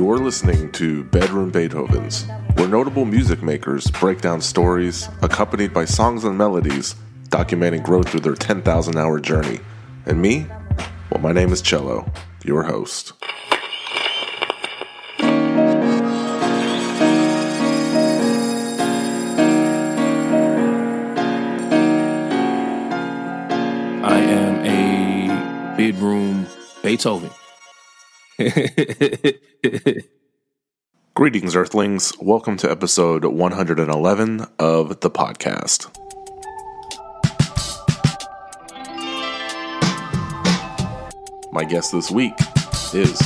You're listening to Bedroom Beethovens, where notable music makers break down stories accompanied by songs and melodies documenting growth through their 10,000 hour journey. And me? Well, my name is Cello, your host. I am a bedroom Beethoven. Greetings, Earthlings. Welcome to episode 111 of the podcast. My guest this week is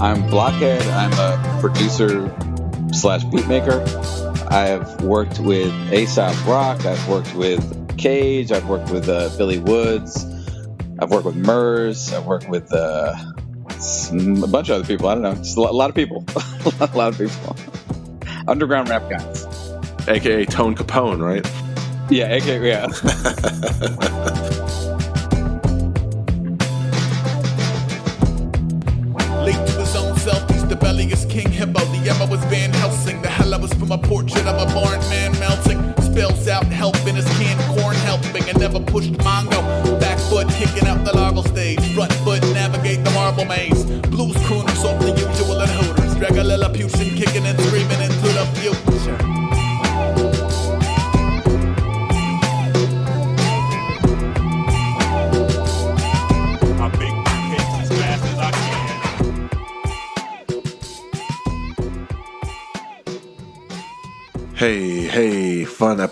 I'm Blockhead. I'm a producer slash beatmaker. I have worked with Aesop Rock. I've worked with Cage. I've worked with uh, Billy Woods. I've worked with Murs. I've worked with uh, some- a bunch of other people. I don't know. Just a lot, a lot of people. a lot of people. Underground rap guys. aka Tone Capone, right? Yeah, AKA, yeah. Late to his own self, he's the belliest king hippo. The Emma was Van Helsing. The hell I was from a portrait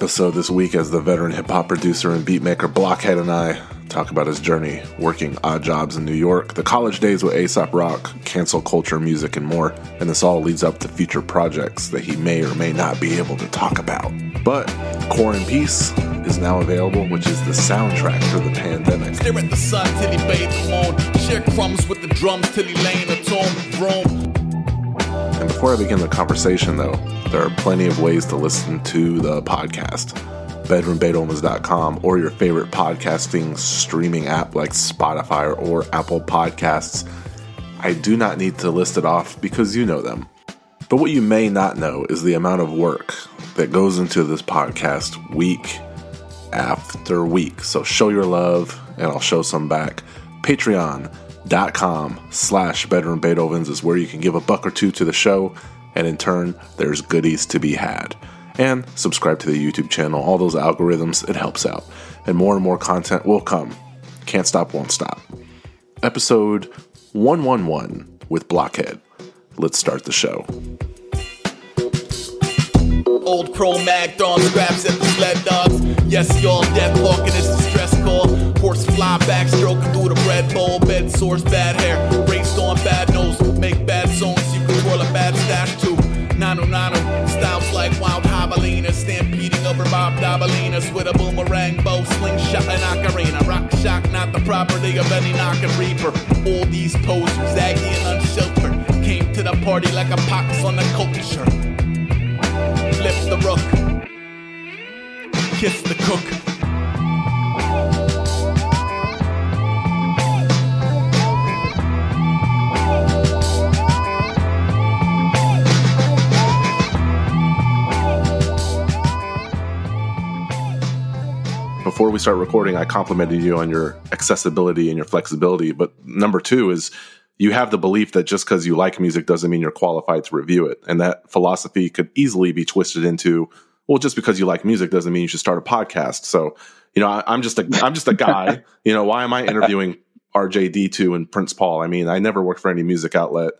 episode this week as the veteran hip hop producer and beatmaker Blockhead and I talk about his journey working odd jobs in New York, the college days with Aesop Rock, cancel culture, music, and more. And this all leads up to future projects that he may or may not be able to talk about. But Core and Peace is now available, which is the soundtrack for the pandemic. Stare at the sun till he. Share crumbs with the drums till he lay in a tomb. Before I begin the conversation, though, there are plenty of ways to listen to the podcast. BedroomBeethovens.com or your favorite podcasting streaming app like Spotify or Apple Podcasts. I do not need to list it off because you know them. But what you may not know is the amount of work that goes into this podcast week after week. So show your love and I'll show some back. Patreon.com slash bedroom Beethovens is where you can give a buck or two to the show, and in turn, there's goodies to be had. And subscribe to the YouTube channel, all those algorithms, it helps out. And more and more content will come. Can't stop, won't stop. Episode 111 with Blockhead. Let's start the show. Old Pro Mag throwing scraps at the sled dogs. Yes, y'all death walking is. Horse fly back, stroking through the bread bowl. Bed sores, bad hair. On bad nose. Make bad songs, you can twirl a bad stash too. Nano oh nano, oh, styles like wild javelinas. Stampeding over Bob Dabalinas with a boomerang bow, slingshot, and ocarina. Rock shock, not the property of any knockin' reaper. All these posers, aggy and unsheltered, came to the party like a pox on the culture flip the rook, kiss the cook. Before we start recording, I complimented you on your accessibility and your flexibility. But number two is you have the belief that just because you like music doesn't mean you're qualified to review it. And that philosophy could easily be twisted into, well, just because you like music doesn't mean you should start a podcast. So, you know, I, I'm just a I'm just a guy. you know, why am I interviewing RJD2 and Prince Paul? I mean, I never worked for any music outlet.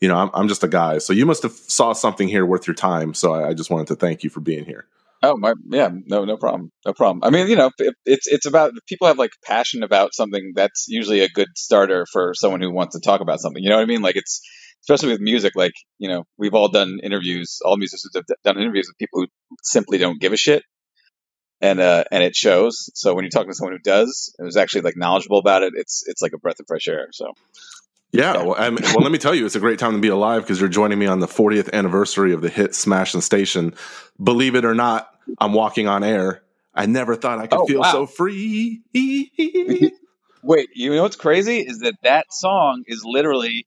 You know, I'm, I'm just a guy. So you must have saw something here worth your time. So I, I just wanted to thank you for being here. Oh my, yeah, no, no problem, no problem. I mean, you know, it, it's it's about if people have like passion about something. That's usually a good starter for someone who wants to talk about something. You know what I mean? Like it's especially with music. Like you know, we've all done interviews. All musicians have done interviews with people who simply don't give a shit, and uh, and it shows. So when you're talking to someone who does, who's actually like knowledgeable about it, it's it's like a breath of fresh air. So Yeah, well, I mean, well, let me tell you, it's a great time to be alive because you're joining me on the 40th anniversary of the hit Smash and Station. Believe it or not, I'm walking on air. I never thought I could Oh, feel wow. so free. Wait, you know what's crazy is that that song is literally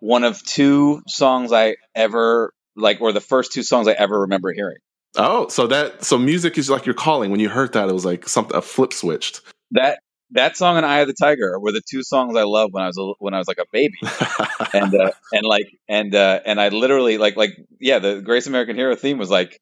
one of two songs I ever like, or the first two songs I ever remember hearing. Oh, so that so music is like your calling. When you heard that, it was like something a flip switched. That that song and "Eye of the Tiger" were the two songs I loved when I was a, when I was like a baby, and uh, and like and uh, and I literally like like yeah, the Greatest American Hero theme was like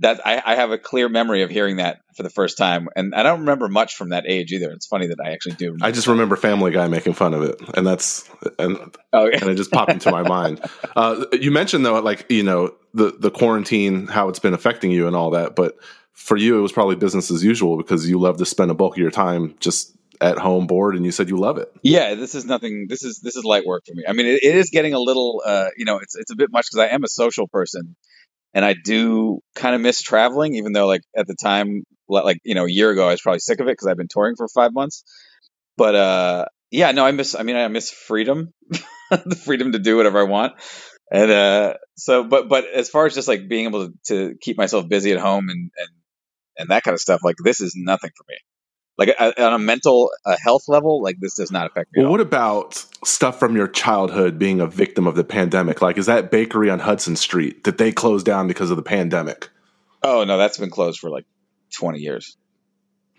that. I, I have a clear memory of hearing that for the first time, and I don't remember much from that age either. It's funny that I actually do. I just remember Family Guy making fun of it, and that's and Oh, yeah. and it just popped into my mind. Uh, you mentioned though, like you know, the the quarantine, how it's been affecting you and all that, but for you, it was probably business as usual because you love to spend a bulk of your time just at home board and you said you love it. Yeah, this is nothing. This is this is light work for me. I mean, it, it is getting a little, uh, you know, it's it's a bit much because I am a social person, and I do kind of miss traveling. Even though, like at the time, li- like you know, a year ago, I was probably sick of it because I've been touring for five months. But uh, yeah, no, I miss. I mean, I miss freedom, the freedom to do whatever I want. And uh, so, but but as far as just like being able to, to keep myself busy at home and and and that kind of stuff, like this is nothing for me. Like a- on a mental health level, like this does not affect me. at Well, all. what about stuff from your childhood being a victim of the pandemic? Like, is that bakery on Hudson Street that they closed down because of the pandemic? Oh no, that's been closed for like twenty years.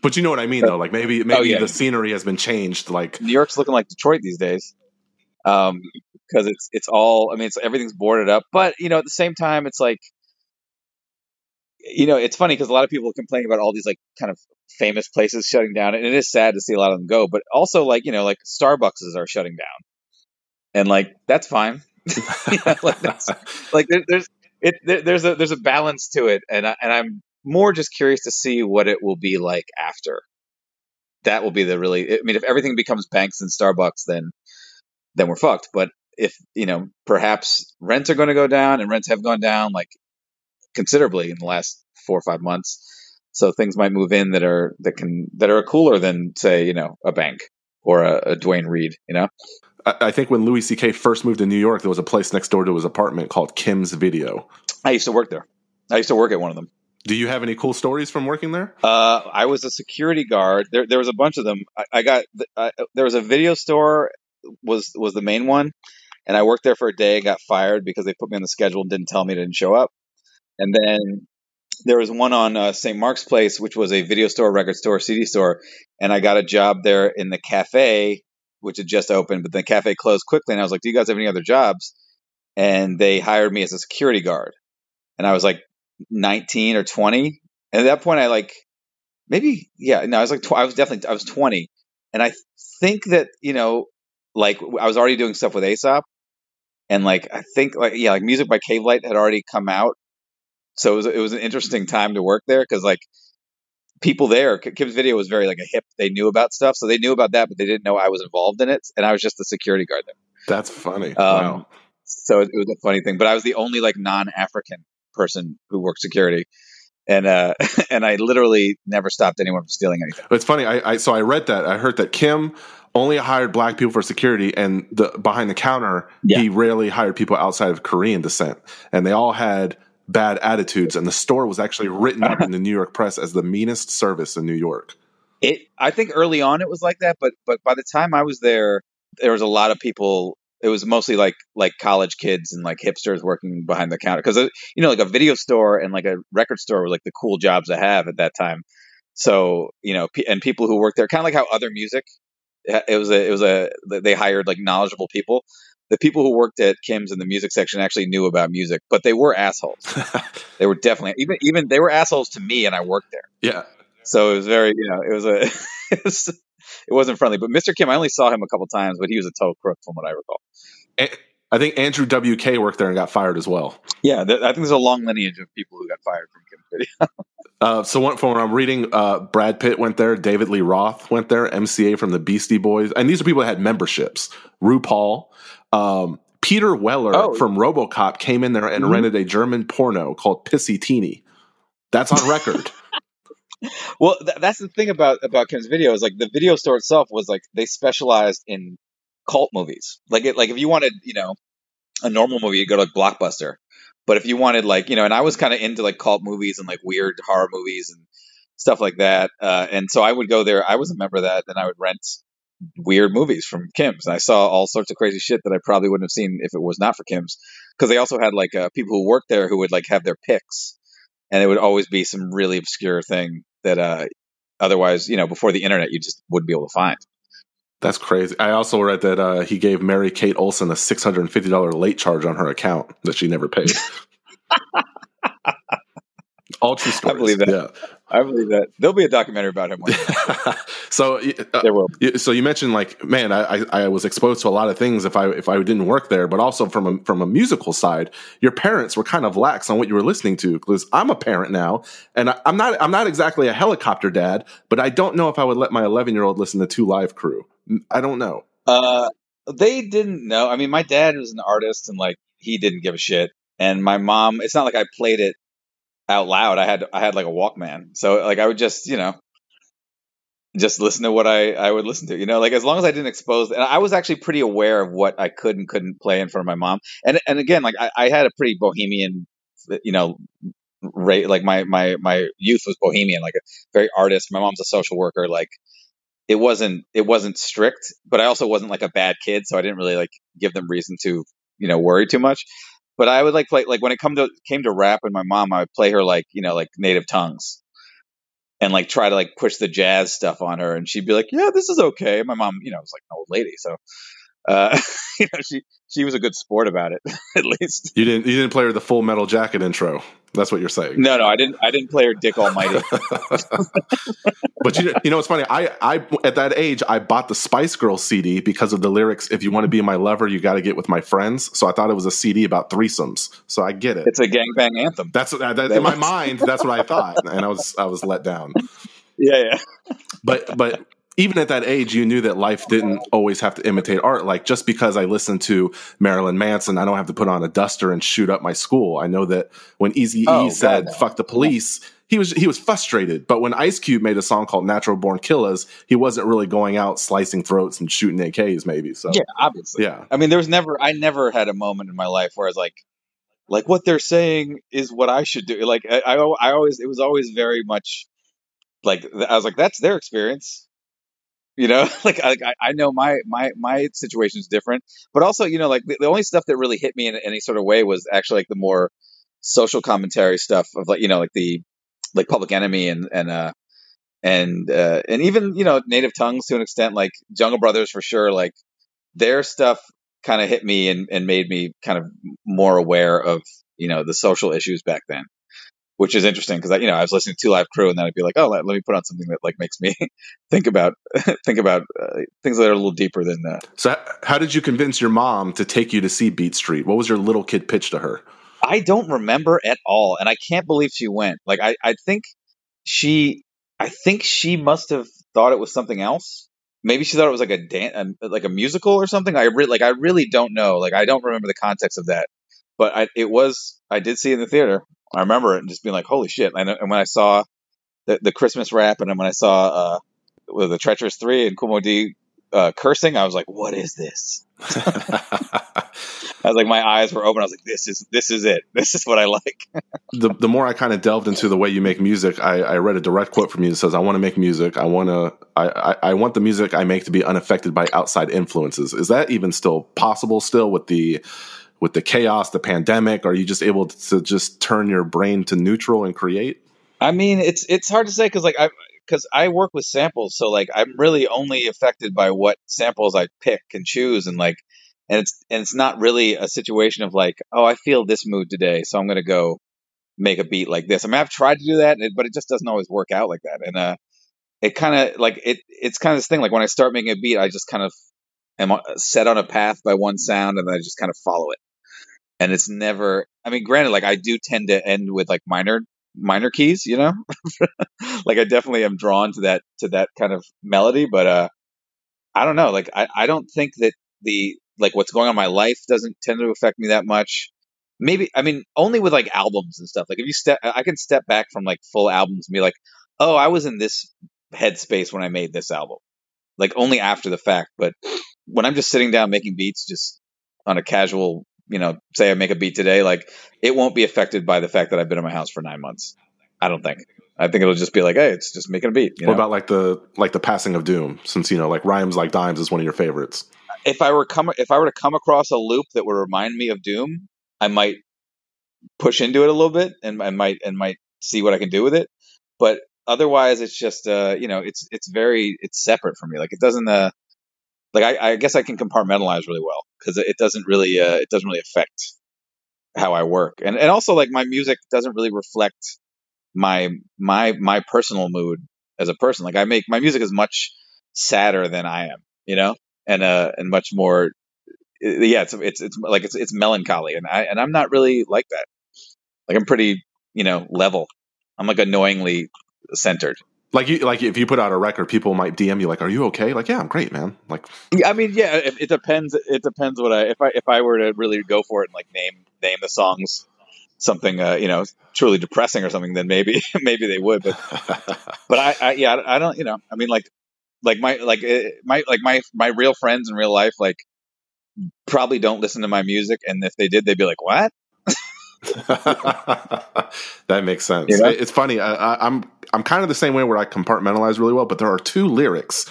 But you know what I mean, though. Like maybe maybe Oh, yeah. the scenery has been changed. Like New York's looking like Detroit these days, um, because it's it's all. I mean, it's everything's boarded up. But you know, at the same time, it's like, you know, it's funny because a lot of people complain about all these like kind of famous places shutting down, and it is sad to see a lot of them go. But also, like you know, like Starbucks are shutting down, and like that's fine. You know, like that's like there, there's it there, there's a there's a balance to it, and I, and I'm more just curious to see what it will be like after. That will be the really. I mean, if everything becomes banks and Starbucks, then then we're fucked. But if you know, perhaps rents are going to go down, and rents have gone down like considerably in the last four or five months. So things might move in that are that can that are cooler than say you know a bank or a, a Duane Reade. You know, I, I think when Louis C.K. first moved to New York, there was a place next door to his apartment called Kim's Video. I used to work there. I used to work at one of them. Do you have any cool stories from working there? Uh, I was a security guard. There, there was a bunch of them. I, I got I, there was a video store was was the main one, and I worked there for a day. and Got fired because they put me on the schedule and didn't tell me, didn't show up. And then there was one on uh, St. Mark's Place, which was a video store, record store, CD store, and I got a job there in the cafe, which had just opened, but the cafe closed quickly. And I was like, "Do you guys have any other jobs?" And they hired me as a security guard, and I was like 19 or 20. And at that point, I like maybe yeah no i was like tw- i was definitely i was 20 and i think that you know like i was already doing stuff with aesop and like i think like yeah like music by Cavelight had already come out so it was, it was an interesting time to work there because like people there kim's video was very like a hip they knew about stuff so they knew about that but they didn't know i was involved in it and i was just the security guard there That's funny. um, wow. so it, it was a funny thing but i was the only like non-african person who worked security and uh and i literally never stopped anyone from stealing anything it's funny. I, I so I read that. I heard that Kim only hired black people for security, and the behind the counter, Yeah. he rarely hired people outside of Korean descent, and they all had bad attitudes. And the store was actually written up in the New York press as the meanest service in New York. it i think early on it was like that but but by the time i was there there was a lot of people it was mostly like like college kids and like hipsters working behind the counter because uh, you know like a video store and like a record store were like the cool jobs to have at that time so you know and people who worked there kind of like how other music it was a it was a they hired like knowledgeable people the people who worked at kim's in the music section actually knew about music but they were assholes they were definitely even even they were assholes to me and i worked there yeah, so it was very, you know, it was a, it, was, it wasn't friendly. But Mr. Kim, I only saw him a couple times, but he was a total crook from what I recall. I think Andrew WK worked there and got fired as well. Yeah, th- I think there's a long lineage of people who got fired from Kim's video. Uh, so one, from what I'm reading, uh, Brad Pitt went there, David Lee Roth went there, MCA from the Beastie Boys, and these are people that had memberships. RuPaul, um, Peter Weller Oh. from RoboCop came in there and Mhm. rented a German porno called Pissy Teeny. That's on record. well, th- that's the thing about about Kim's video is like the video store itself was like they specialized in cult movies. Like it, like if you wanted, you know, a normal movie, you go to like Blockbuster. But if you wanted like, you know, and I was kind of into like cult movies and like weird horror movies and stuff like that. Uh, and so I would go there. I was a member of that, and I would rent weird movies from Kim's. And I saw all sorts of crazy shit that I probably wouldn't have seen if it was not for Kim's. Because they also had like uh, people who worked there who would like have their picks, and it would always be some really obscure thing that uh, otherwise, you know, before the internet, you just wouldn't be able to find. That's crazy. I also read that uh, he gave Mary Kate Olsen a six hundred and fifty dollar late charge on her account that she never paid. All true stories. I believe that. Yeah. I believe that there'll be a documentary about him. One so, uh, There will. you- so you mentioned like, man, I, I, I was exposed to a lot of things if I if I didn't work there, but also from a, from a musical side, your parents were kind of lax on what you were listening to. Because I'm a parent now, and I, I'm not I'm not exactly a helicopter dad, but I don't know if I would let my 11 year old listen to Two Live Crew. I don't know. Uh, they didn't know. I mean, my dad was an artist, and like he didn't give a shit. And my mom, it's not like I played it out loud. I had I had like a Walkman, so like I would just you know just listen to what I I would listen to. You know, like as long as I didn't expose. And I was actually pretty aware of what I could and couldn't play in front of my mom. And and again, like I, I had a pretty bohemian, you know. Rate like my my my youth was bohemian, like a very artist. My mom's a social worker. Like it wasn't it wasn't strict, but I also wasn't like a bad kid, so I didn't really like give them reason to you know worry too much. But I would like play like when it come to came to rap and my mom, I would play her like you know like native tongues, and like try to like push the jazz stuff on her, and she'd be like, yeah, this is okay. My mom, you know, was like an old lady, so uh, you know she she was a good sport about it at least. You didn't you didn't play her the Full Metal Jacket intro. That's what you're saying. No, no, I didn't I didn't play her Dick Almighty. But you, you know, it's funny. I, I, at that age, I bought the Spice Girls CD because of the lyrics. If you want to be my lover, you got to get with my friends. So I thought it was a CD about threesomes. So I get it. it's a gangbang anthem. That's that, that, in my mind. That's what I thought, and I was I was let down. Yeah, yeah. But but even at that age, you knew that life didn't always have to imitate art. Like just because I listened to Marilyn Manson, I don't have to put on a duster and shoot up my school. I know that when Eazy Oh, E said God, no. "fuck the police," he was he was frustrated. But when Ice Cube made a song called "Natural Born Killers," he wasn't really going out slicing throats and shooting AKs. Maybe so. Yeah, obviously. Yeah. I mean, there was never, I never had a moment in my life where I was like, like what they're saying is what I should do. Like, I, I, I always, it was always very much like, I was like, that's their experience. You know, like I, I- know my, my, my situation is different, but also, you know, like the, the only stuff that really hit me in any sort of way was actually like the more social commentary stuff of like, you know, like the, like Public Enemy and, and, uh, and, uh, and even, you know, Native Tongues to an extent, like Jungle Brothers for sure, like, their stuff kind of hit me and, and made me kind of more aware of you know the social issues back then which is interesting because you know i was listening to two live crew and then i'd be like oh let, let me put on something that like makes me think about think about uh, things that are a little deeper than that. So how did you convince your mom to take you to see Beat Street? What was your little kid pitch to her? I don't remember at all, and I can't believe she went. Like I, I think she, I think she must have thought it was something else. Maybe she thought it was like a dance, like a musical or something. I re- like I really don't know. Like I don't remember the context of that, but I, it was. I did see it in the theater. I remember it and just being like, "Holy shit!" And, and when I saw the, the Christmas rap, and then when I saw uh, the Treacherous Three and Kool Moe Dee uh, cursing, I was like, "What is this?" I was like, my eyes were open. I was like, "This is this is it. This is what I like." the the more I kind of delved into the way you make music, I, I read a direct quote from you that says, "I want to make music. I want to. I, I, I want the music I make to be unaffected by outside influences." Is that even still possible? Still with the with the chaos, the pandemic, are you just able to just turn your brain to neutral and create? I mean, it's it's hard to say because like I because I work with samples, so like I'm really only affected by what samples I pick and choose, and like, and it's and it's not really a situation of like, oh, I feel this mood today, so I'm gonna go make a beat like this. I mean, I've tried to do that, but it just doesn't always work out like that, and uh, it kind of like it it's kind of this thing like when I start making a beat, I just kind of am uh, set on a path by one sound, and I just kind of follow it, and it's never. I mean, granted, like I do tend to end with like minor minor keys, you know. like I definitely am drawn to that to that kind of melody, but uh I don't know. Like I, I don't think that the like what's going on in my life doesn't tend to affect me that much. Maybe I mean only with like albums and stuff. Like if you step I can step back from like full albums and be like, "Oh, I was in this headspace when I made this album." Like only after the fact, but when I'm just sitting down making beats just on a casual, you know, say I make a beat today, like it won't be affected by the fact that I've been in my house for 9 months. I don't think. I think it'll just be like, hey, it's just making a beat. You What know? about like the like the passing of Doom? Since you know, like rhymes like dimes is one of your favorites. if I were come if I were to come across a loop that would remind me of Doom, I might push into it a little bit and I might and might see what I can do with it. But otherwise, it's just uh, you know, it's it's very it's separate for me. Like it doesn't uh, like I, I guess I can compartmentalize really well because it doesn't really uh, it doesn't really affect how I work, and and also like my music doesn't really reflect my my my personal mood as a person. Like I make my music is much sadder than I am, you know, and uh and much more. Yeah, it's it's it's like it's it's melancholy, and I and I'm not really like that. Like I'm pretty, you know, level. I'm like annoyingly centered. Like you, like if you put out a record, people might DM you like, "Are you okay?" Like, yeah, I'm great, man. Like, I mean, yeah, it, it depends. It depends what I if I if I were to really go for it and like name name the songs something uh, you know truly depressing or something, then maybe maybe they would. But but I, I yeah I don't you know I mean like like my like eh, my like my my real friends in real life like probably don't listen to my music, and if they did, they'd be like, what? that makes sense. You know? It's funny. I, I, I'm I'm kind of the same way where I compartmentalize really well, but there are two lyrics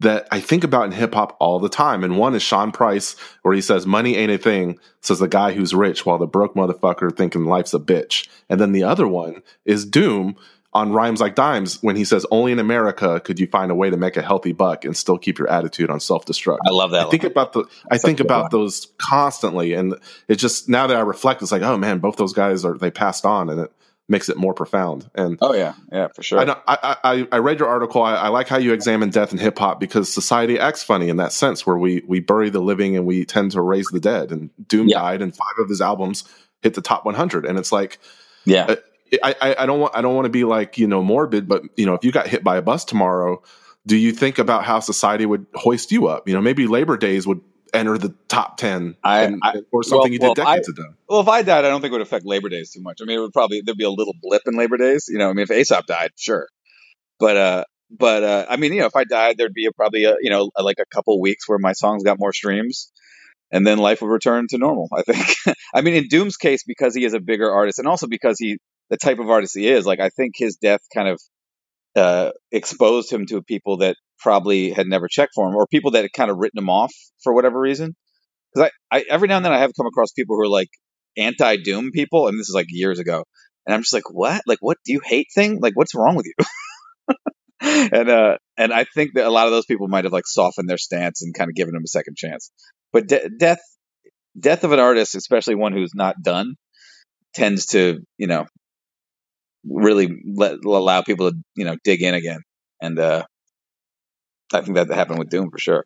that I think about in hip hop all the time, and one is Sean Price, where he says, "Money ain't a thing," says the guy who's rich, while the broke motherfucker thinking life's a bitch. And then the other one is Doom on rhymes like dimes when he says, "Only in America could you find a way to make a healthy buck and still keep your attitude on self destruct." I love that. I think about the I think about line. those constantly, and it just now that I reflect, it's like, oh man, both those guys are they passed on, and it makes it more profound. And oh yeah, yeah, for sure. I, know, I, I I read your article. I, I like how you examine death in hip hop because society acts funny in that sense, where we we bury the living and we tend to raise the dead. And Doom Yeah. died, and five of his albums hit the top 100, and it's like yeah, uh, I, I, I don't want I don't want to be like you know morbid, but you know if you got hit by a bus tomorrow, do you think about how society would hoist you up? You know, maybe Labor Days would enter the top ten, I- and, I- or something well- you did well, decades ago. Well, if I died, I don't think it would affect Labor Days too much. I mean, it would probably there'd be a little blip in Labor Days. You know, I mean, if Aesop died, sure, but uh, but uh, I mean, you know, if I died, there'd be a, probably a you know like a couple weeks where my songs got more streams, and then life would return to normal. I think. I mean, in Doom's case, because he is a bigger artist, and also because he the type of artist he is, like I think his death kind of uh, exposed him to people that probably had never checked for him, or people that had kind of written him off for whatever reason because I, I every now and then I have come across people who are like anti Doom people, and this is like years ago, and I'm just like, what? Like, what do you hate thing? Like, what's wrong with you? and uh, and I think that a lot of those people might have like softened their stance and kind of given him a second chance. But de- death, death of an artist, especially one who's not done, tends to you know really let allow people to you know dig in again, and uh, I think that happened with Doom for sure.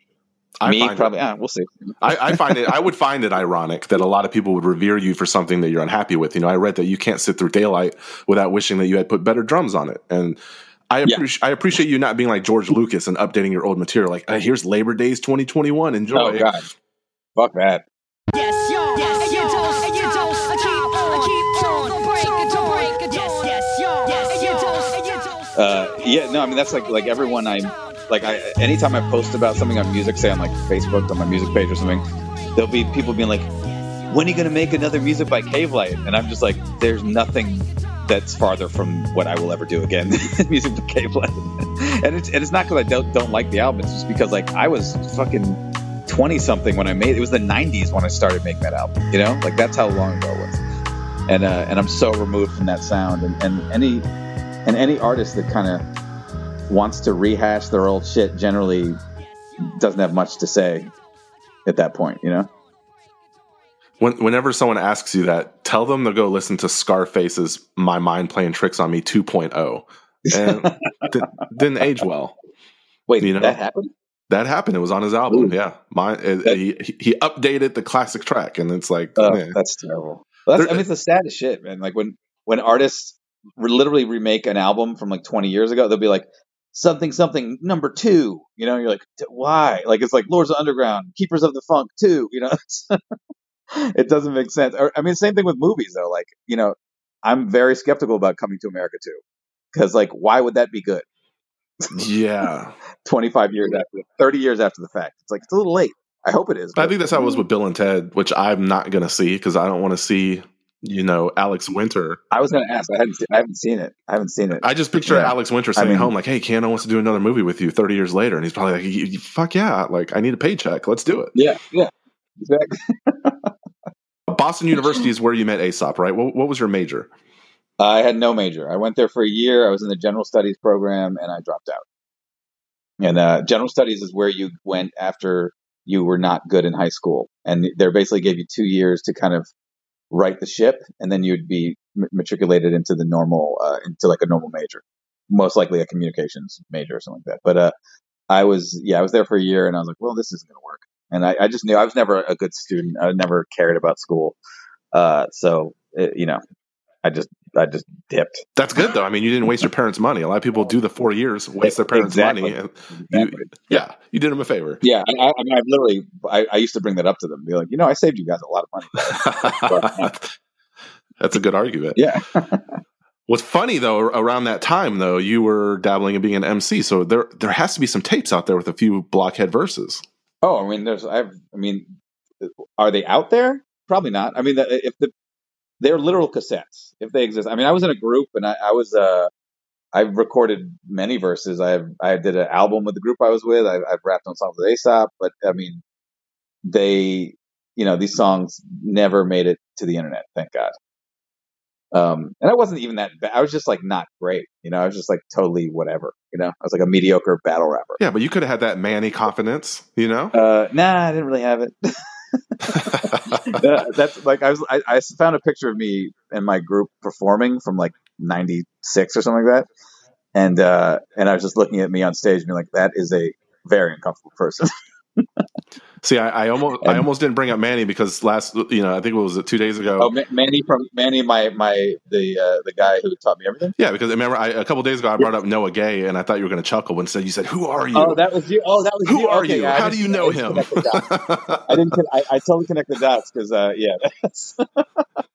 I Me find it- probably, yeah, we'll see. I, I find it. I would find it ironic that a lot of people would revere you for something that you're unhappy with. You know, I read that you can't sit through daylight without wishing that you had put better drums on it, and I Yeah. appreciate. I appreciate you not being like George Lucas and updating your old material. Like, uh, here's Labor Days 2021. Enjoy. Oh God, fuck that. Yes, yo. Yes, and Uh, yeah, no, I mean that's like like everyone I like. I anytime I post about something on music, say on like Facebook on my music page or something, there'll be people being like, "When are you gonna make another music by Cavelight?" And I'm just like, "There's nothing that's farther from what I will ever do again music by Cavelight." and it's and it's not because I don't don't like the album. It's just because like I was fucking twenty something when I made it. was the '90s when I started making that album. You know, like that's how long ago it was. And uh, and I'm so removed from that sound. And, and any and any artist that kind of wants to rehash their old shit generally doesn't have much to say at that point, you know? When, whenever someone asks you that, tell them to go listen to Scarface's "My Mind Playing Tricks on Me" 2.0, and di- didn't age well. Wait, You know? that happened? That happened. It was on his album. Ooh. Yeah, my it, he he updated the classic track, and it's like, Oh, that's terrible. Well, that's, I mean, it's the saddest shit, man. Like when when artists literally remake an album from like 20 years ago, they'll be like something something number two. You know, you're like, "D- why? Like it's like Lords of Underground, Keepers of the Funk two. You know, it doesn't make sense. Or, I mean, same thing with movies though. Like you know, I'm very skeptical about Coming to America too, because like, why would that be good? yeah. 25 years after, 30 years after the fact. It's like it's a little late. I hope it is. I think that's how it was with Bill and Ted, which I'm not going to see because I don't want to see you know Alex Winter. I was going to ask. I. Seen, I haven't seen it. I haven't seen it. I just picture Yeah. Alex Winter I sitting mean- home like, "Hey, Keanu wants to do another movie with you 30 years later," and he's probably like, "Y- y- "Fuck yeah! Like, I need a paycheck. Let's do it." yeah, yeah, exactly. Boston University is where you met Aesop, right? What, what was your major? I had no major. I went there for a year. I was in the general studies program, and I dropped out. And uh, general studies is where you went after you were not good in high school, and they basically gave you two years to kind of right the ship, and then you'd be matriculated into the normal, uh, into like a normal major, most likely a communications major or something like that. But uh, I was, yeah, I was there for a year, and I was like, well, this isn't going to work. And I, I just knew I was never a good student. I never cared about school, uh, so it, you know, I just, I just dipped. That's good though. I mean, you didn't waste your parents' money. A lot of people do the four years, waste their parents' Exactly. money. And you, yeah, you did them a favor. Yeah, I, I, I mean, I literally, I, I used to bring that up to them, be like, you know, I saved you guys a lot of money. That's a good argument. Yeah, What's funny though, around that time though, you were dabbling in being an MC, so there there has to be some tapes out there with a few blockhead verses. Oh, I mean, there's, I've, I mean, uh, are they out there? Probably not. I mean, if the, they're literal cassettes, if they exist. I mean, I was in a group and I, I was, uh, I've recorded many verses. I have, I did an album with the group I was with. I've, I've rapped on songs with Aesop, but I mean, they, you know, these songs never made it to the internet. Thank God. Um, and I wasn't even that bad. I was just like not great. You know, I was just like totally whatever. You know, I was like a mediocre battle rapper. Yeah, but you could have had that Manny confidence, you know? Uh, nah, I didn't really have it. That's like I was. I, I found a picture of me and my group performing from like '96 or something like that, and uh, and I was just looking at me on stage and being like, "That is a very uncomfortable person." See, I, I almost I almost didn't bring up Manny because last you know, I think it was two days ago. oh, Manny from Manny, my my the uh, the guy who taught me everything. Yeah, because remember I, a couple days ago I brought up Noah Gay and I thought you were gonna chuckle when said you said, Who are you? Oh, that was you. Oh, that was Who you. are Okay, you? yeah, How do you know I him? connect the dots. I didn't. I, I totally connect the dots because, uh, yeah, that's,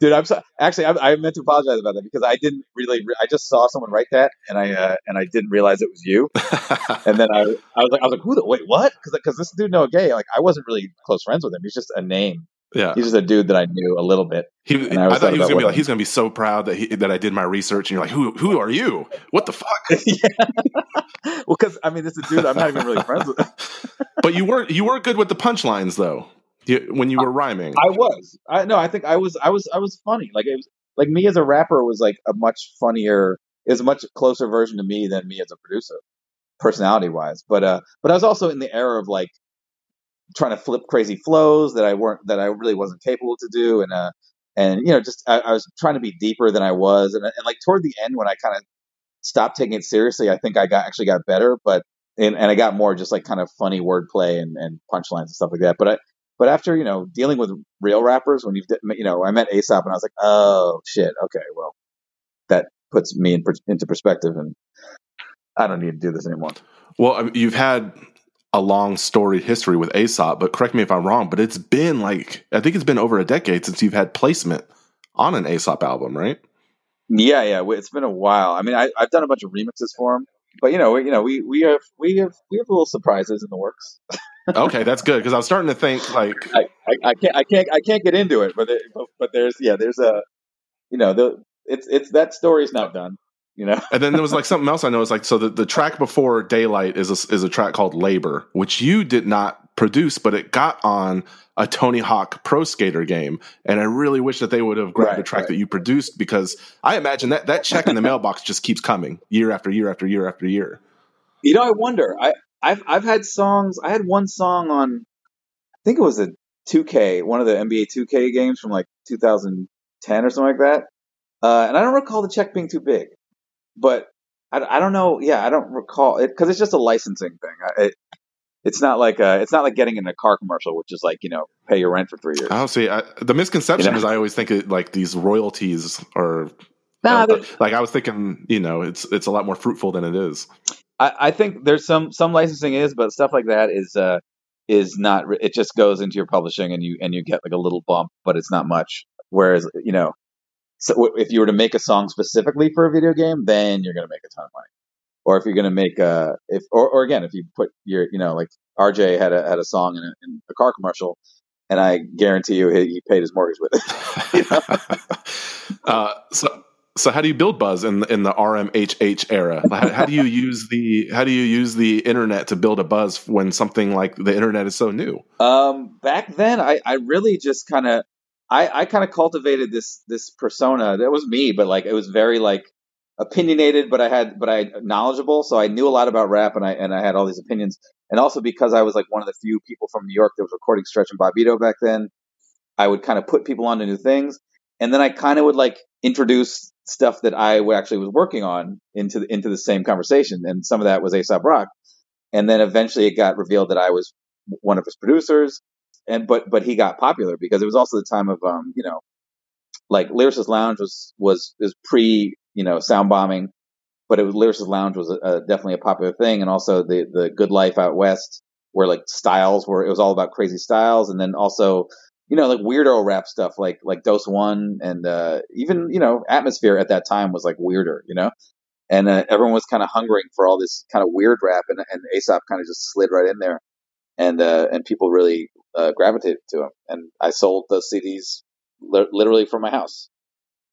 dude. I'm so, actually. I, I meant to apologize about that because I didn't really. Re- I just saw someone write that, and I uh, and I didn't realize it was you. And then I, I was like, I was like, who the wait, what? Because because this dude Noah Gay, like I wasn't really close friends with him. He's just a name. yeah. He's just a dude that I knew a little bit. He, I I, thought he was gonna be like he's gonna be so proud that he, that I did my research and you're like, Who who are you? What the fuck? Well, because I mean, this is a dude I'm not even really friends with. but you weren't you weren't good with the punchlines though. You, when you were rhyming. I was. I no. I think I was. I was. I was funny. Like it was. Like me as a rapper was like a much funnier. Is a much closer version to me than me as a producer, personality wise. But uh, but I was also in the era of like trying to flip crazy flows that I weren't that I really wasn't capable to do, and uh, and you know, just I, I was trying to be deeper than I was, and and like toward the end when I kind of stopped taking it seriously, I think I got actually got better, but and, and I got more just like kind of funny wordplay and, and punchlines and stuff like that. But I but after you know dealing with real rappers, when you've you know I met Aesop and I was like, oh shit, okay, well that puts me in, into perspective, and I don't need to do this anymore. Well, you've had a long storied history with Aesop, but correct me if I'm wrong, but it's been like I think it's been over a decade since you've had placement on an Aesop album, right? Yeah, yeah, it's been a while. I mean, I, I've done a bunch of remixes for him, but you know, you know, we we have we have we have little surprises in the works. Okay, that's good because I was starting to think like I, I, I can't I can't I can't get into it, but it, but, but there's yeah there's a you know the it's it's that story's not done. You know, And then there was like something else I noticed. Like, so the, the track before Daylight is a, is a track called Labor, which you did not produce, but it got on a Tony Hawk Pro Skater game. And I really wish that they would have grabbed Right, a track right. that you produced because I imagine that that check in the mailbox just keeps coming year after year after year after year. you know I wonder. I I've I've had songs. I had one song on. I think it was a 2K, one of the NBA 2K games from like 2010 or something like that. Uh, and I don't recall the check being too big, but I, I don't know. Yeah, I don't recall it because it's just a licensing thing. I, it, it's not like uh it's not like getting in a car commercial, which is like you know pay your rent for three years. I don't see I, the misconception You know? is I always think it, like these royalties are Nah, uh, like I was thinking, you know, it's it's a lot more fruitful than it is. I, I think there's some some licensing is, but stuff like that is uh is not. It just goes into your publishing and you and you get like a little bump, but it's not much. Whereas you know, so if you were to make a song specifically for a video game, then you're going to make a ton of money. Or if you're going to make a if or, or again if you put your you know like RJ had a had a song in a, in a car commercial, and I guarantee you he, he paid his mortgage with it. you know? uh, so so how do you build buzz in in the RMHH era? How, how do you use the how do you use the internet to build a buzz when something like the internet is so new? Um, back then, I, I really just kind of, I, I kind of cultivated this this persona. That was me, but like it was very like opinionated, but I had, but I knowledgeable. So I knew a lot about rap, and I and I had all these opinions. And also because I was like one of the few people from New York that was recording Stretch and Bobbito back then, I would kind of put people onto new things, and then I kind of would like introduce stuff that I actually was working on into the, into the same conversation, and some of that was Aesop Rock, and then eventually it got revealed that I was one of his producers, and but but he got popular because it was also the time of um you know like Lyricist Lounge was was is pre you know sound bombing, but it was Lyricist Lounge was a, a, definitely a popular thing, and also the the Good Life out west where like styles were it was all about crazy styles, and then also you know like weirdo rap stuff like like Doseone and uh, even you know Atmosphere at that time was like weirder, you know. And uh, everyone was kind of hungering for all this kind of weird rap, and, and Aesop kind of just slid right in there and uh, and people really uh, gravitated to him. And I sold those CDs li- literally from my house,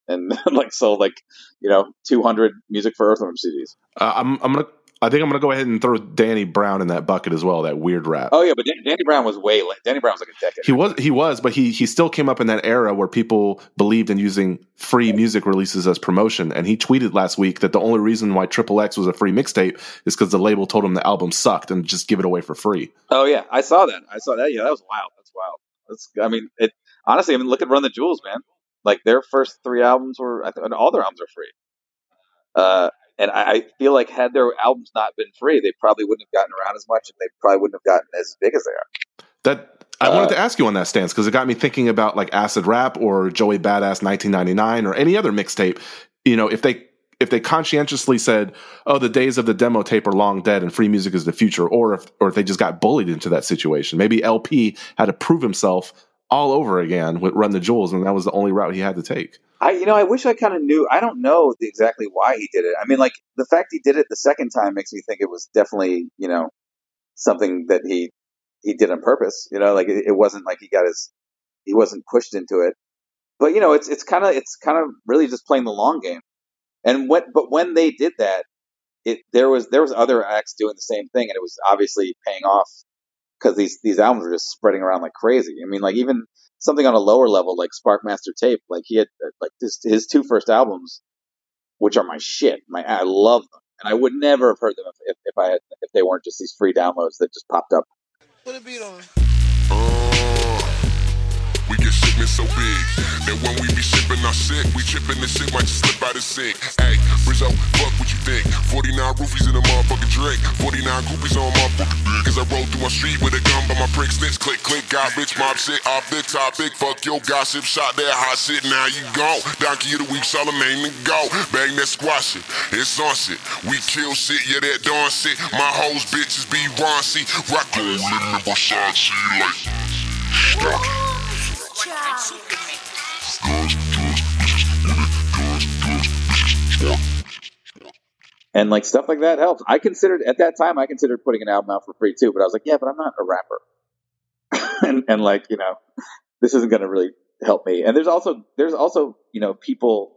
and like sold like you know 200 music for Earthworm CDs. Uh, I'm I'm gonna I think I'm gonna go ahead and throw Danny Brown in that bucket as well. That weird rap. Oh yeah, but Dan- Danny Brown was way late. Danny Brown was like a decade. He was he was, but he he still came up in that era where people believed in using free music releases as promotion. And he tweeted last week that the only reason why Triple X was a free mixtape is because the label told him the album sucked and just give it away for free. Oh yeah, I saw that. I saw that. Yeah, that was wild. That's wild. That's I mean, it honestly. I mean, look at Run the Jewels, man. Like their first three albums were, I all their albums are free. Uh, and I, I feel like had their albums not been free, they probably wouldn't have gotten around as much, and they probably wouldn't have gotten as big as they are. That I Uh, wanted to ask you on that stance because it got me thinking about like Acid Rap or Joey Badass 1999 or any other mixtape. You know, if they if they conscientiously said, "Oh, the days of the demo tape are long dead and free music is the future," or if or if they just got bullied into that situation, maybe El-P had to prove himself all over again with Run the Jewels, and that was the only route he had to take. I, you know, I wish I kind of knew. I don't know exactly why he did it. I mean, like the fact he did it the second time makes me think it was definitely, you know, something that he he did on purpose. You know, like it, it wasn't like he got his he wasn't pushed into it. But you know, it's it's kind of it's kind of really just playing the long game. And what but when they did that, it there was there was other acts doing the same thing, and it was obviously paying off because these these albums were just spreading around like crazy. I mean, like even something on a lower level like Sparkmaster Tape, like he had uh, like his his two first albums, which are my shit. My I love them, and I would never have heard them if, if, if I had if they weren't just these free downloads that just popped up. Put a beat on. We get shipments so big that when we be shipping our shit, we tripping the shit might just slip out of sync. Hey, Rizzo, fuck what you think? 49 roofies in a motherfucking drink. 49 groupies on my fucking. Cause I roll through my street with a gun by my prick snitch. Click, click, got bitch, mob shit, off the topic. Fuck your gossip, shot that hot shit, now you gone. Donkey of the week, Charlemagne to go. Bang that squash shit, it's on shit. We kill shit, yeah, that dawn shit. My hoes bitches be raunchy. Rock on, living in Versace like. Stop. And like stuff like that helps. I considered at that time I considered putting an album out for free too, but I was like, yeah, but I'm not a rapper. and and like, you know, this isn't gonna really help me. And there's also there's also, you know, people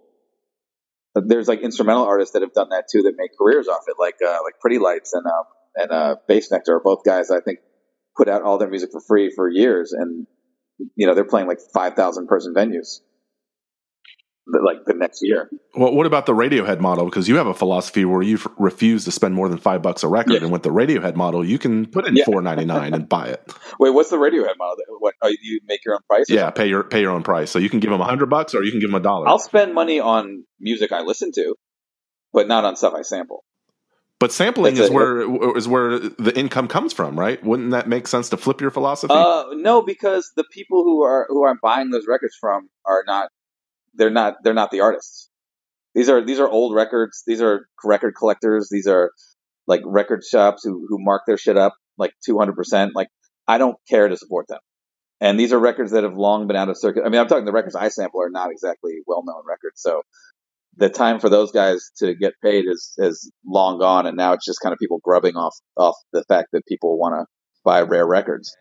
there's like instrumental artists that have done that too that make careers off it, like uh, like Pretty Lights and um and uh Bassnectar are both guys I think put out all their music for free for years and you know, they're playing like five thousand person venues like the next year. Well, what about the Radiohead model? Because you have a philosophy where you f- refuse to spend more than five bucks a record, Yeah. and with the Radiohead model, you can put in Yeah. four ninety nine and buy it. Wait, what's the Radiohead model? What oh, you make your own price? Yeah, pay your pay your own price. So you can give them a hundred bucks, or you can give them a dollar. I'll spend money on music I listen to, but not on stuff I sample. But sampling is where is where the income comes from, right? Wouldn't that make sense to flip your philosophy? Uh, no, because the people who are who I'm buying those records from are not they're not they're not the artists. These are these are old records. These are record collectors. These are like record shops who who mark their shit up like 200 percent. Like I don't care to support them. And these are records that have long been out of circuit. I mean, I'm talking the records I sample are not exactly well known records. So the time for those guys to get paid is is long gone, and now it's just kind of people grubbing off off the fact that people want to buy rare records.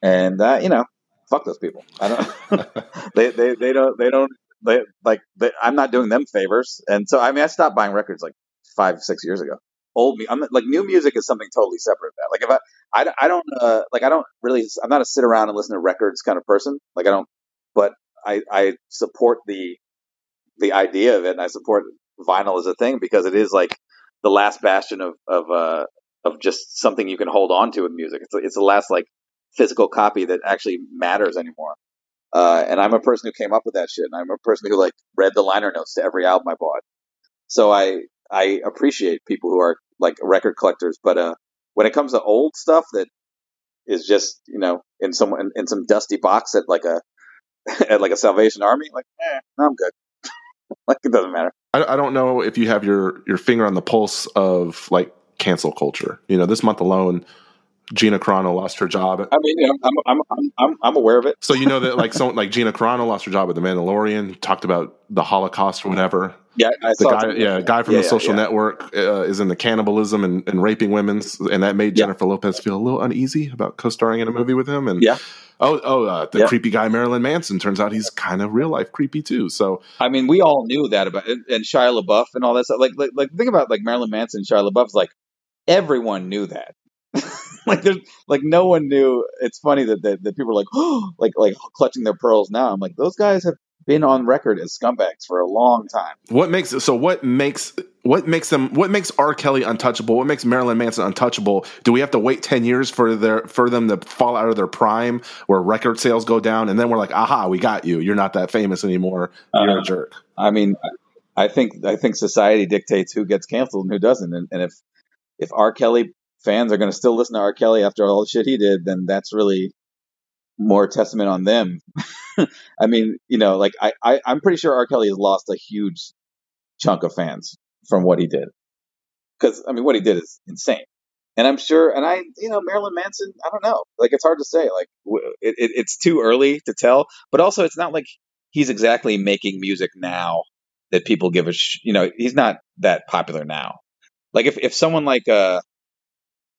And uh, you know, fuck those people. I don't. they, they they don't they don't they like they, I'm not doing them favors, and so I mean I stopped buying records like five six years ago. Old me, I'm like new music is something totally separate. That like if I I, I don't uh, like I don't really I'm not a sit around and listen to records kind of person. Like I don't, but I I support the the idea of it, and I support vinyl as a thing because it is like the last bastion of of uh of just something you can hold on to with music. It's it's the last like physical copy that actually matters anymore. Uh, and I'm a person who came up with that shit, and I'm a person who like read the liner notes to every album I bought. So I I appreciate people who are like record collectors, but uh, when it comes to old stuff that is just you know in some in, in some dusty box at like a at like a Salvation Army, like eh, I'm good. Like it doesn't matter. I, I don't know if you have your your finger on the pulse of like cancel culture. You know, this month alone, Gina Carano lost her job. I mean, I'm, I'm I'm I'm I'm aware of it. So you know that like someone like Gina Carano lost her job at The Mandalorian, talked about the Holocaust or whatever. Yeah, I The saw guy, yeah, guy from Yeah, the Social yeah. Network uh, is the cannibalism and, and raping women, and that made Yeah. Jennifer Lopez feel a little uneasy about co-starring in a movie with him. And Yeah. oh, oh, uh, the creepy guy Marilyn Manson turns out he's kind of real life creepy too. So I mean, we all knew that about and, and Shia LaBeouf and all that stuff. Like, like, like, think about like Marilyn Manson, and Shia LaBeouf's like everyone knew that. like, there's like no one knew. It's funny that that, that people are like, oh, like, like clutching their pearls now. I'm like, those guys have been on record as scumbags for a long time. what makes so what makes what makes them what makes R. Kelly untouchable? What makes Marilyn Manson untouchable? Do we have to wait ten years for their for them to fall out of their prime, where record sales go down, and then we're like, aha, we got you. You're not that famous anymore. You're Uh-huh. a jerk. I mean, I think I think society dictates who gets canceled and who doesn't. And, and if if R. Kelly fans are going to still listen to R. Kelly after all the shit he did, then that's really more testament on them. I mean, you know, like I, I I'm pretty sure R. Kelly has lost a huge chunk of fans from what he did. Because I mean, what he did is insane. And I'm sure, and I, you know, Marilyn Manson, I don't know. Like, it's hard to say. Like, it, it, it's too early to tell. But also, it's not like he's exactly making music now that people give a sh- you know he's not that popular now like if, if someone like uh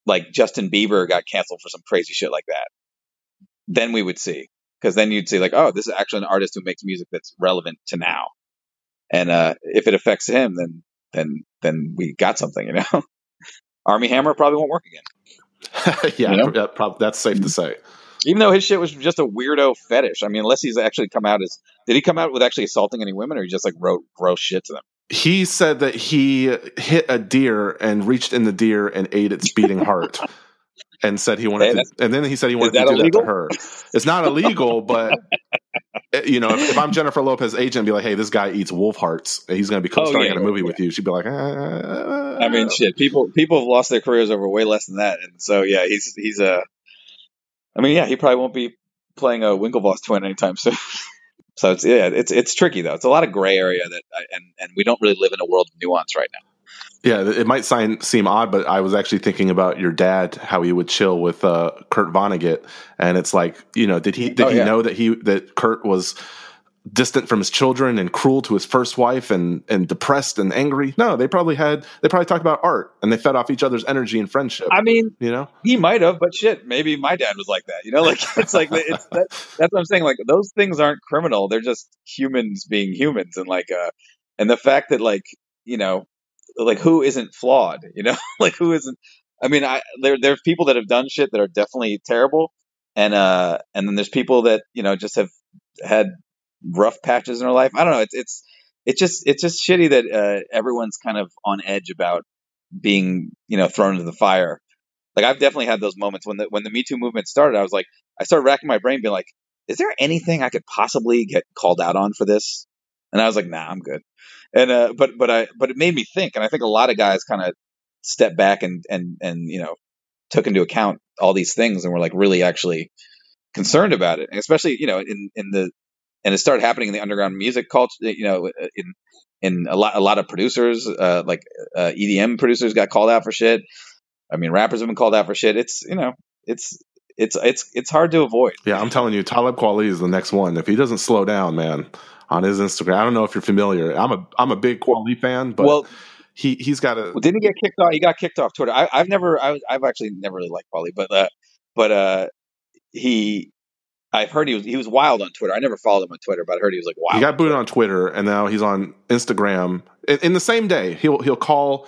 like justin bieber got canceled for some crazy shit like that. Then we would see because then you'd see like oh this is actually an artist who makes music that's relevant to now. And uh if it affects him then then then we got something you know? Armie Hammer probably won't work again. Yeah, You know? that prob- that's safe to say. even though his shit was just a weirdo fetish i mean unless he's actually come out as did he come out with actually assaulting any women or he just like wrote gross shit to them He said that he hit a deer and reached in the deer and ate its beating heart. And said he wanted that's- to, and then he said he wanted to do that to her. It's not illegal, but you know, if, if I'm Jennifer Lopez agent, be like, "Hey, this guy eats wolf hearts. He's going to be co-starring Oh, yeah, in a movie yeah. with you." She'd be like, uh, I mean, shit. People people have lost their careers over way less than that, and so yeah, he's he's a. I mean, yeah, he probably won't be playing a Winklevoss twin anytime soon. so it's yeah, it's it's tricky though. It's a lot of gray area that, I, and and we don't really live in a world of nuance right now. Yeah, it might sign, seem odd, but I was actually thinking about your dad, how he would chill with uh, Kurt Vonnegut, and it's like, you know, did he did Oh, he yeah. know that he that Kurt was distant from his children and cruel to his first wife and and depressed and angry? No, they probably had they probably talked about art and they fed off each other's energy and friendship. I mean, you know, he might have, but shit, maybe my dad was like that. You know, like it's like it's that, that's what I'm saying. Like those things aren't criminal; they're just humans being humans, and like uh, and the fact that like you know, like who isn't flawed? You know, like who isn't? I mean, I there there's people that have done shit that are definitely terrible, and uh, and then there's people that you know just have had rough patches in her life. I don't know. It's it's it's just it's just shitty that uh, everyone's kind of on edge about being you know thrown into the fire. Like I've definitely had those moments when the when the Me Too movement started. I was like, I started racking my brain, being like, is there anything I could possibly get called out on for this? And I was like, nah, I'm good. And uh, but but I but it made me think, and I think a lot of guys kind of stepped back and and and you know took into account all these things and were like really actually concerned about it, and especially you know in in the and it started happening in the underground music culture. You know, in in a lot a lot of producers uh, like uh, EDM producers got called out for shit. I mean, rappers have been called out for shit. It's you know, it's it's it's it's hard to avoid. yeah, I'm telling you, Talib Kweli is the next one. If he doesn't slow down, man, on his Instagram, I don't know if you're familiar. I'm a I'm a big Kweli fan, but well, he he's got a Well, didn't he get kicked off? He got kicked off Twitter. I, I've never, I, I've actually never really liked Pauly, but uh, but uh, he I've heard he was he was wild on Twitter. I never followed him on Twitter, but I heard he was like wild. He got booted on Twitter, and now he's on Instagram. In, in the same day, he'll he'll call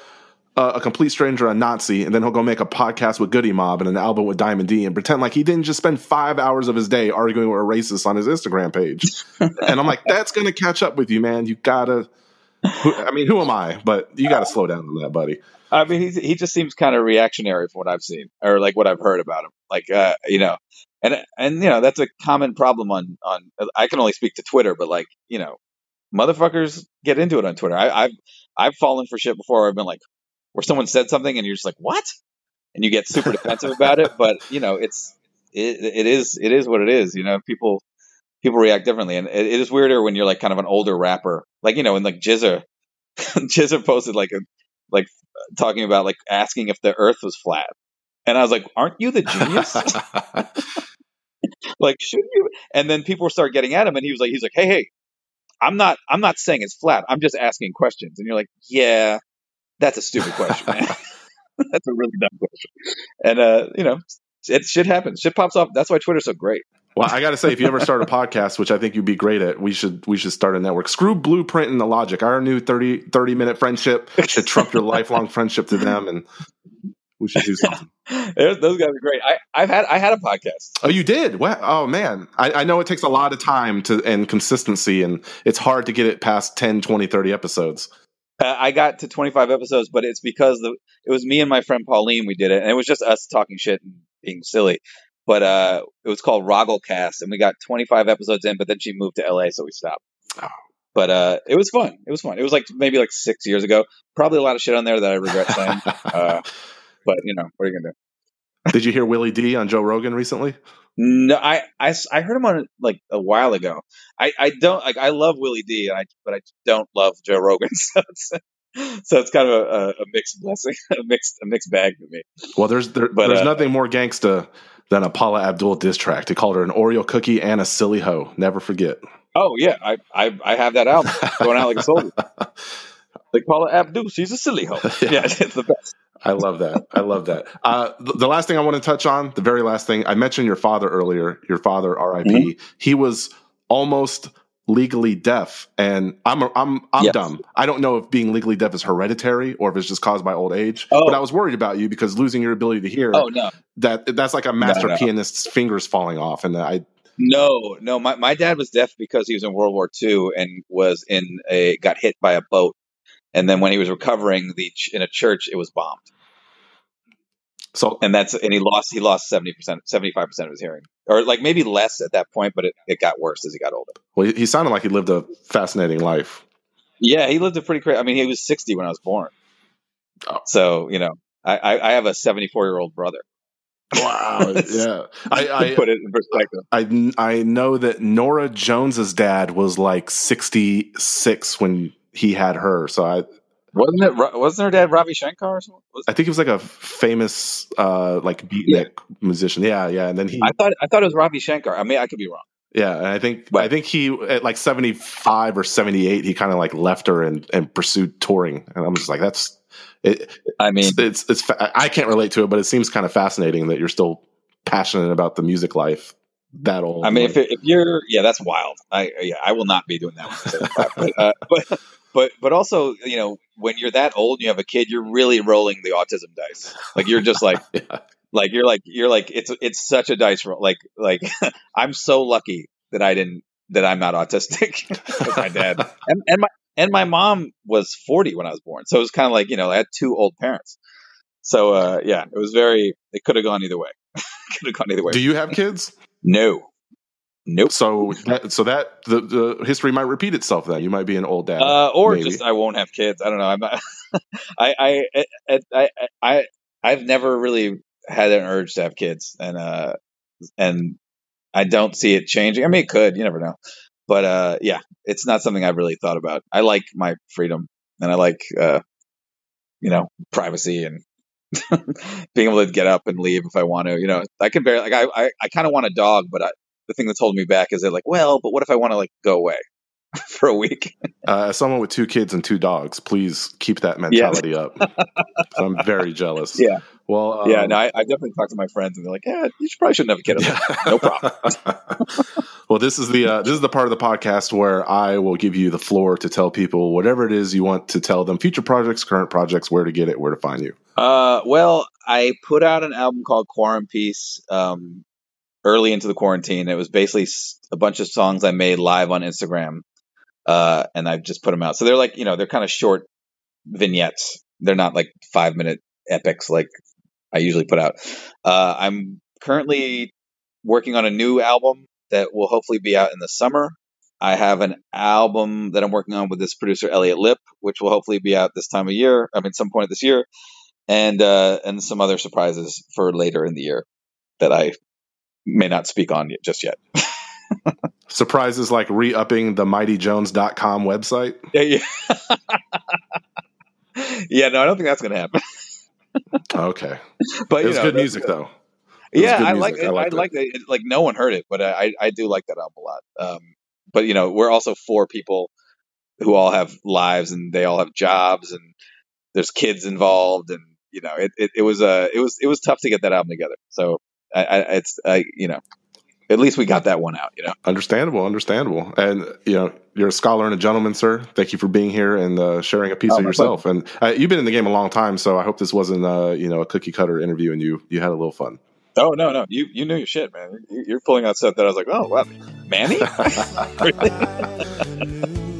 uh, a complete stranger a Nazi, and then he'll go make a podcast with Goodie Mob and an album with Diamond D, and pretend like he didn't just spend five hours of his day arguing with a racist on his Instagram page. and I'm like, that's going to catch up with you, man. You gotta. Who, I mean, who am I? But you got to slow down on that, buddy. I mean, he's, he just seems kind of reactionary from what I've seen, or like what I've heard about him. Like, uh, you know, and and you know that's a common problem on on. I can only speak to Twitter, but like, you know, motherfuckers get into it on Twitter. I, I've I've fallen for shit before. Where I've been like, where someone said something and you're just like, what? And you get super defensive about it. But you know, it's it, it is it is what it is. You know, people people react differently, and it, it is weirder when you're like kind of an older rapper, like you know, and like GZA, GZA posted like a like talking about like asking if the Earth was flat, and I was like, aren't you the genius? like, should you? And then people start getting at him, and he was like, he's like, hey, hey, I'm not I'm not saying it's flat. I'm just asking questions, and you're like, yeah, that's a stupid question, man. that's a really dumb question. And uh, you know, it shit happens. Shit pops off. That's why Twitter's so great. Well, I got to say, if you ever start a podcast, which I think you'd be great at, we should we should start a network. Screw Blueprint and Illogic. Our new 30, 30 minute friendship should trump your lifelong friendship to them, and we should do something. Those guys are great. I, I've had I had a podcast. Oh, you did? Wow. Oh man, I, I know it takes a lot of time to and consistency, and it's hard to get it past 10, 20, 30 episodes. Uh, I got to 25 episodes, but it's because the it was me and my friend Pauline. We did it, and it was just us talking shit and being silly. But uh, it was called Rogglecast, and we got 25 episodes in. But then she moved to LA, so we stopped. Oh. But uh, it was fun. It was fun. It was like maybe like six years ago. Probably a lot of shit on there that I regret saying. uh, but you know, what are you gonna do? Did you hear Willie D on Joe Rogan recently? No, I, I, I heard him on like a while ago. I, I don't like I love Willie D, but I don't love Joe Rogan. So it's so it's kind of a, a, mixed blessing, a mixed a mixed bag for me. Well, there's there, But, there's uh, nothing more gangsta than a Paula Abdul diss track. They called her an Oreo cookie and a silly hoe. Never forget. Oh yeah, I I, I have that album going out like a soldier. Like Paula Abdul, she's a silly hoe. Yeah, it's the best. I love that. I love that. Uh, the, last thing I want to touch on, the very last thing, I mentioned your father earlier. Your father, RIP. Mm-hmm. He was almost legally deaf, and I'm I'm I'm Yes. dumb. I don't know if being legally deaf is hereditary or if it's just caused by old age. Oh. But I was worried about you because losing your ability to hear. Oh no, that that's like a master no. pianist's fingers falling off, and I no, no. My my dad was deaf because he was in World War II and was in a got hit by a boat, and then when he was recovering, the ch- in a church, it was bombed. so and that's and he lost he lost 70% 75% of his hearing or like maybe less at that point but it, it got worse as he got older well, he, he sounded like he lived a fascinating life. yeah he lived a pretty crazy i mean he was 60 when i was born Oh. so you know i i, I have a 74 year old brother Wow, yeah. I, I put it in perspective I I know that Norah Jones's dad was like 66 when he had her. So I wasn't it wasn't her dad ravi shankar or something Was- I think he was like a famous uh like beatnik musician. Yeah, yeah. And then he i thought i thought it was ravi shankar i mean i could be wrong yeah, and I think Right. I think he at like 75 or 78 he kind of like left her and and pursued touring. And I'm just like that's it, i mean it's it's, it's I can't relate to it, but it seems kind of fascinating that you're still passionate about the music life that old. I mean, Like, if, if you're, yeah, that's wild. I yeah, I will not be doing that. 75. but, uh, but but but also, you know, when you're that old, and you have a kid, you're really rolling the autism dice. Like you're just like, yeah. like you're like you're like it's it's such a dice roll. Like like I'm so lucky that I didn't that I'm not autistic. with my dad and and my and my mom was 40 when I was born, so it was kind of like you know I had two old parents. So uh, yeah, it was very. It could have gone either way. could have gone either way. Do you have kids? no, nope. So that, so that the, the history might repeat itself. Then you might be an old dad, uh, or maybe. just I won't have kids. I don't know. I'm not. I, I I I I I've never really had an urge to have kids, and uh, and I don't see it changing. I mean, it could. You never know. But uh, yeah, it's not something I've really thought about. I like my freedom, and I like uh, you know, privacy and being able to get up and leave if I want to. You know, I can barely like I I, I kind of want a dog, but I, the thing that's holding me back is they're like, well, but what if I want to like go away for a week? uh, as someone with two kids and two dogs, please keep that mentality up. So I'm very jealous. Yeah. Well, um, yeah, no, I, I definitely talked to my friends, and they're like, "Yeah, you should, probably shouldn't have a kid." I'm no problem. well, this is the uh, this is the part of the podcast where I will give you the floor to tell people whatever it is you want to tell them. Future projects, current projects, where to get it, where to find you. Uh, well, I put out an album called Quarantine Peace um, early into the quarantine. It was basically a bunch of songs I made live on Instagram, uh, and I've just put them out. So they're like, you know, they're kind of short vignettes. They're not like five minute epics like I usually put out. Uh, I'm currently working on a new album that will hopefully be out in the summer. I have an album that I'm working on with this producer Eliot Lipp, which will hopefully be out this time of year. I mean, some point this year, and uh, and some other surprises for later in the year that I may not speak on yet, just yet. Surprises like re-upping the mightyjones.com website. Yeah, yeah. yeah, no, I don't think that's gonna happen. Okay. But it you was good music though. Yeah, I like it. I I, like it. Like no one heard it, but I I do like that album a lot. Um, but you know, we're also four people who all have lives and they all have jobs and there's kids involved and you know it, it, it was uh it was it was tough to get that album together. So I, I it's I you know at least we got that one out. You know. Understandable, understandable. And you know, you're a scholar and a gentleman, sir. Thank you for being here and uh, sharing a piece Oh, of yourself. And uh, you've been in the game a long time, so I hope this wasn't uh, you know a cookie cutter interview and you you had a little fun. Oh no no you you knew your shit man. You- You're pulling out stuff that I was like oh wow Manny.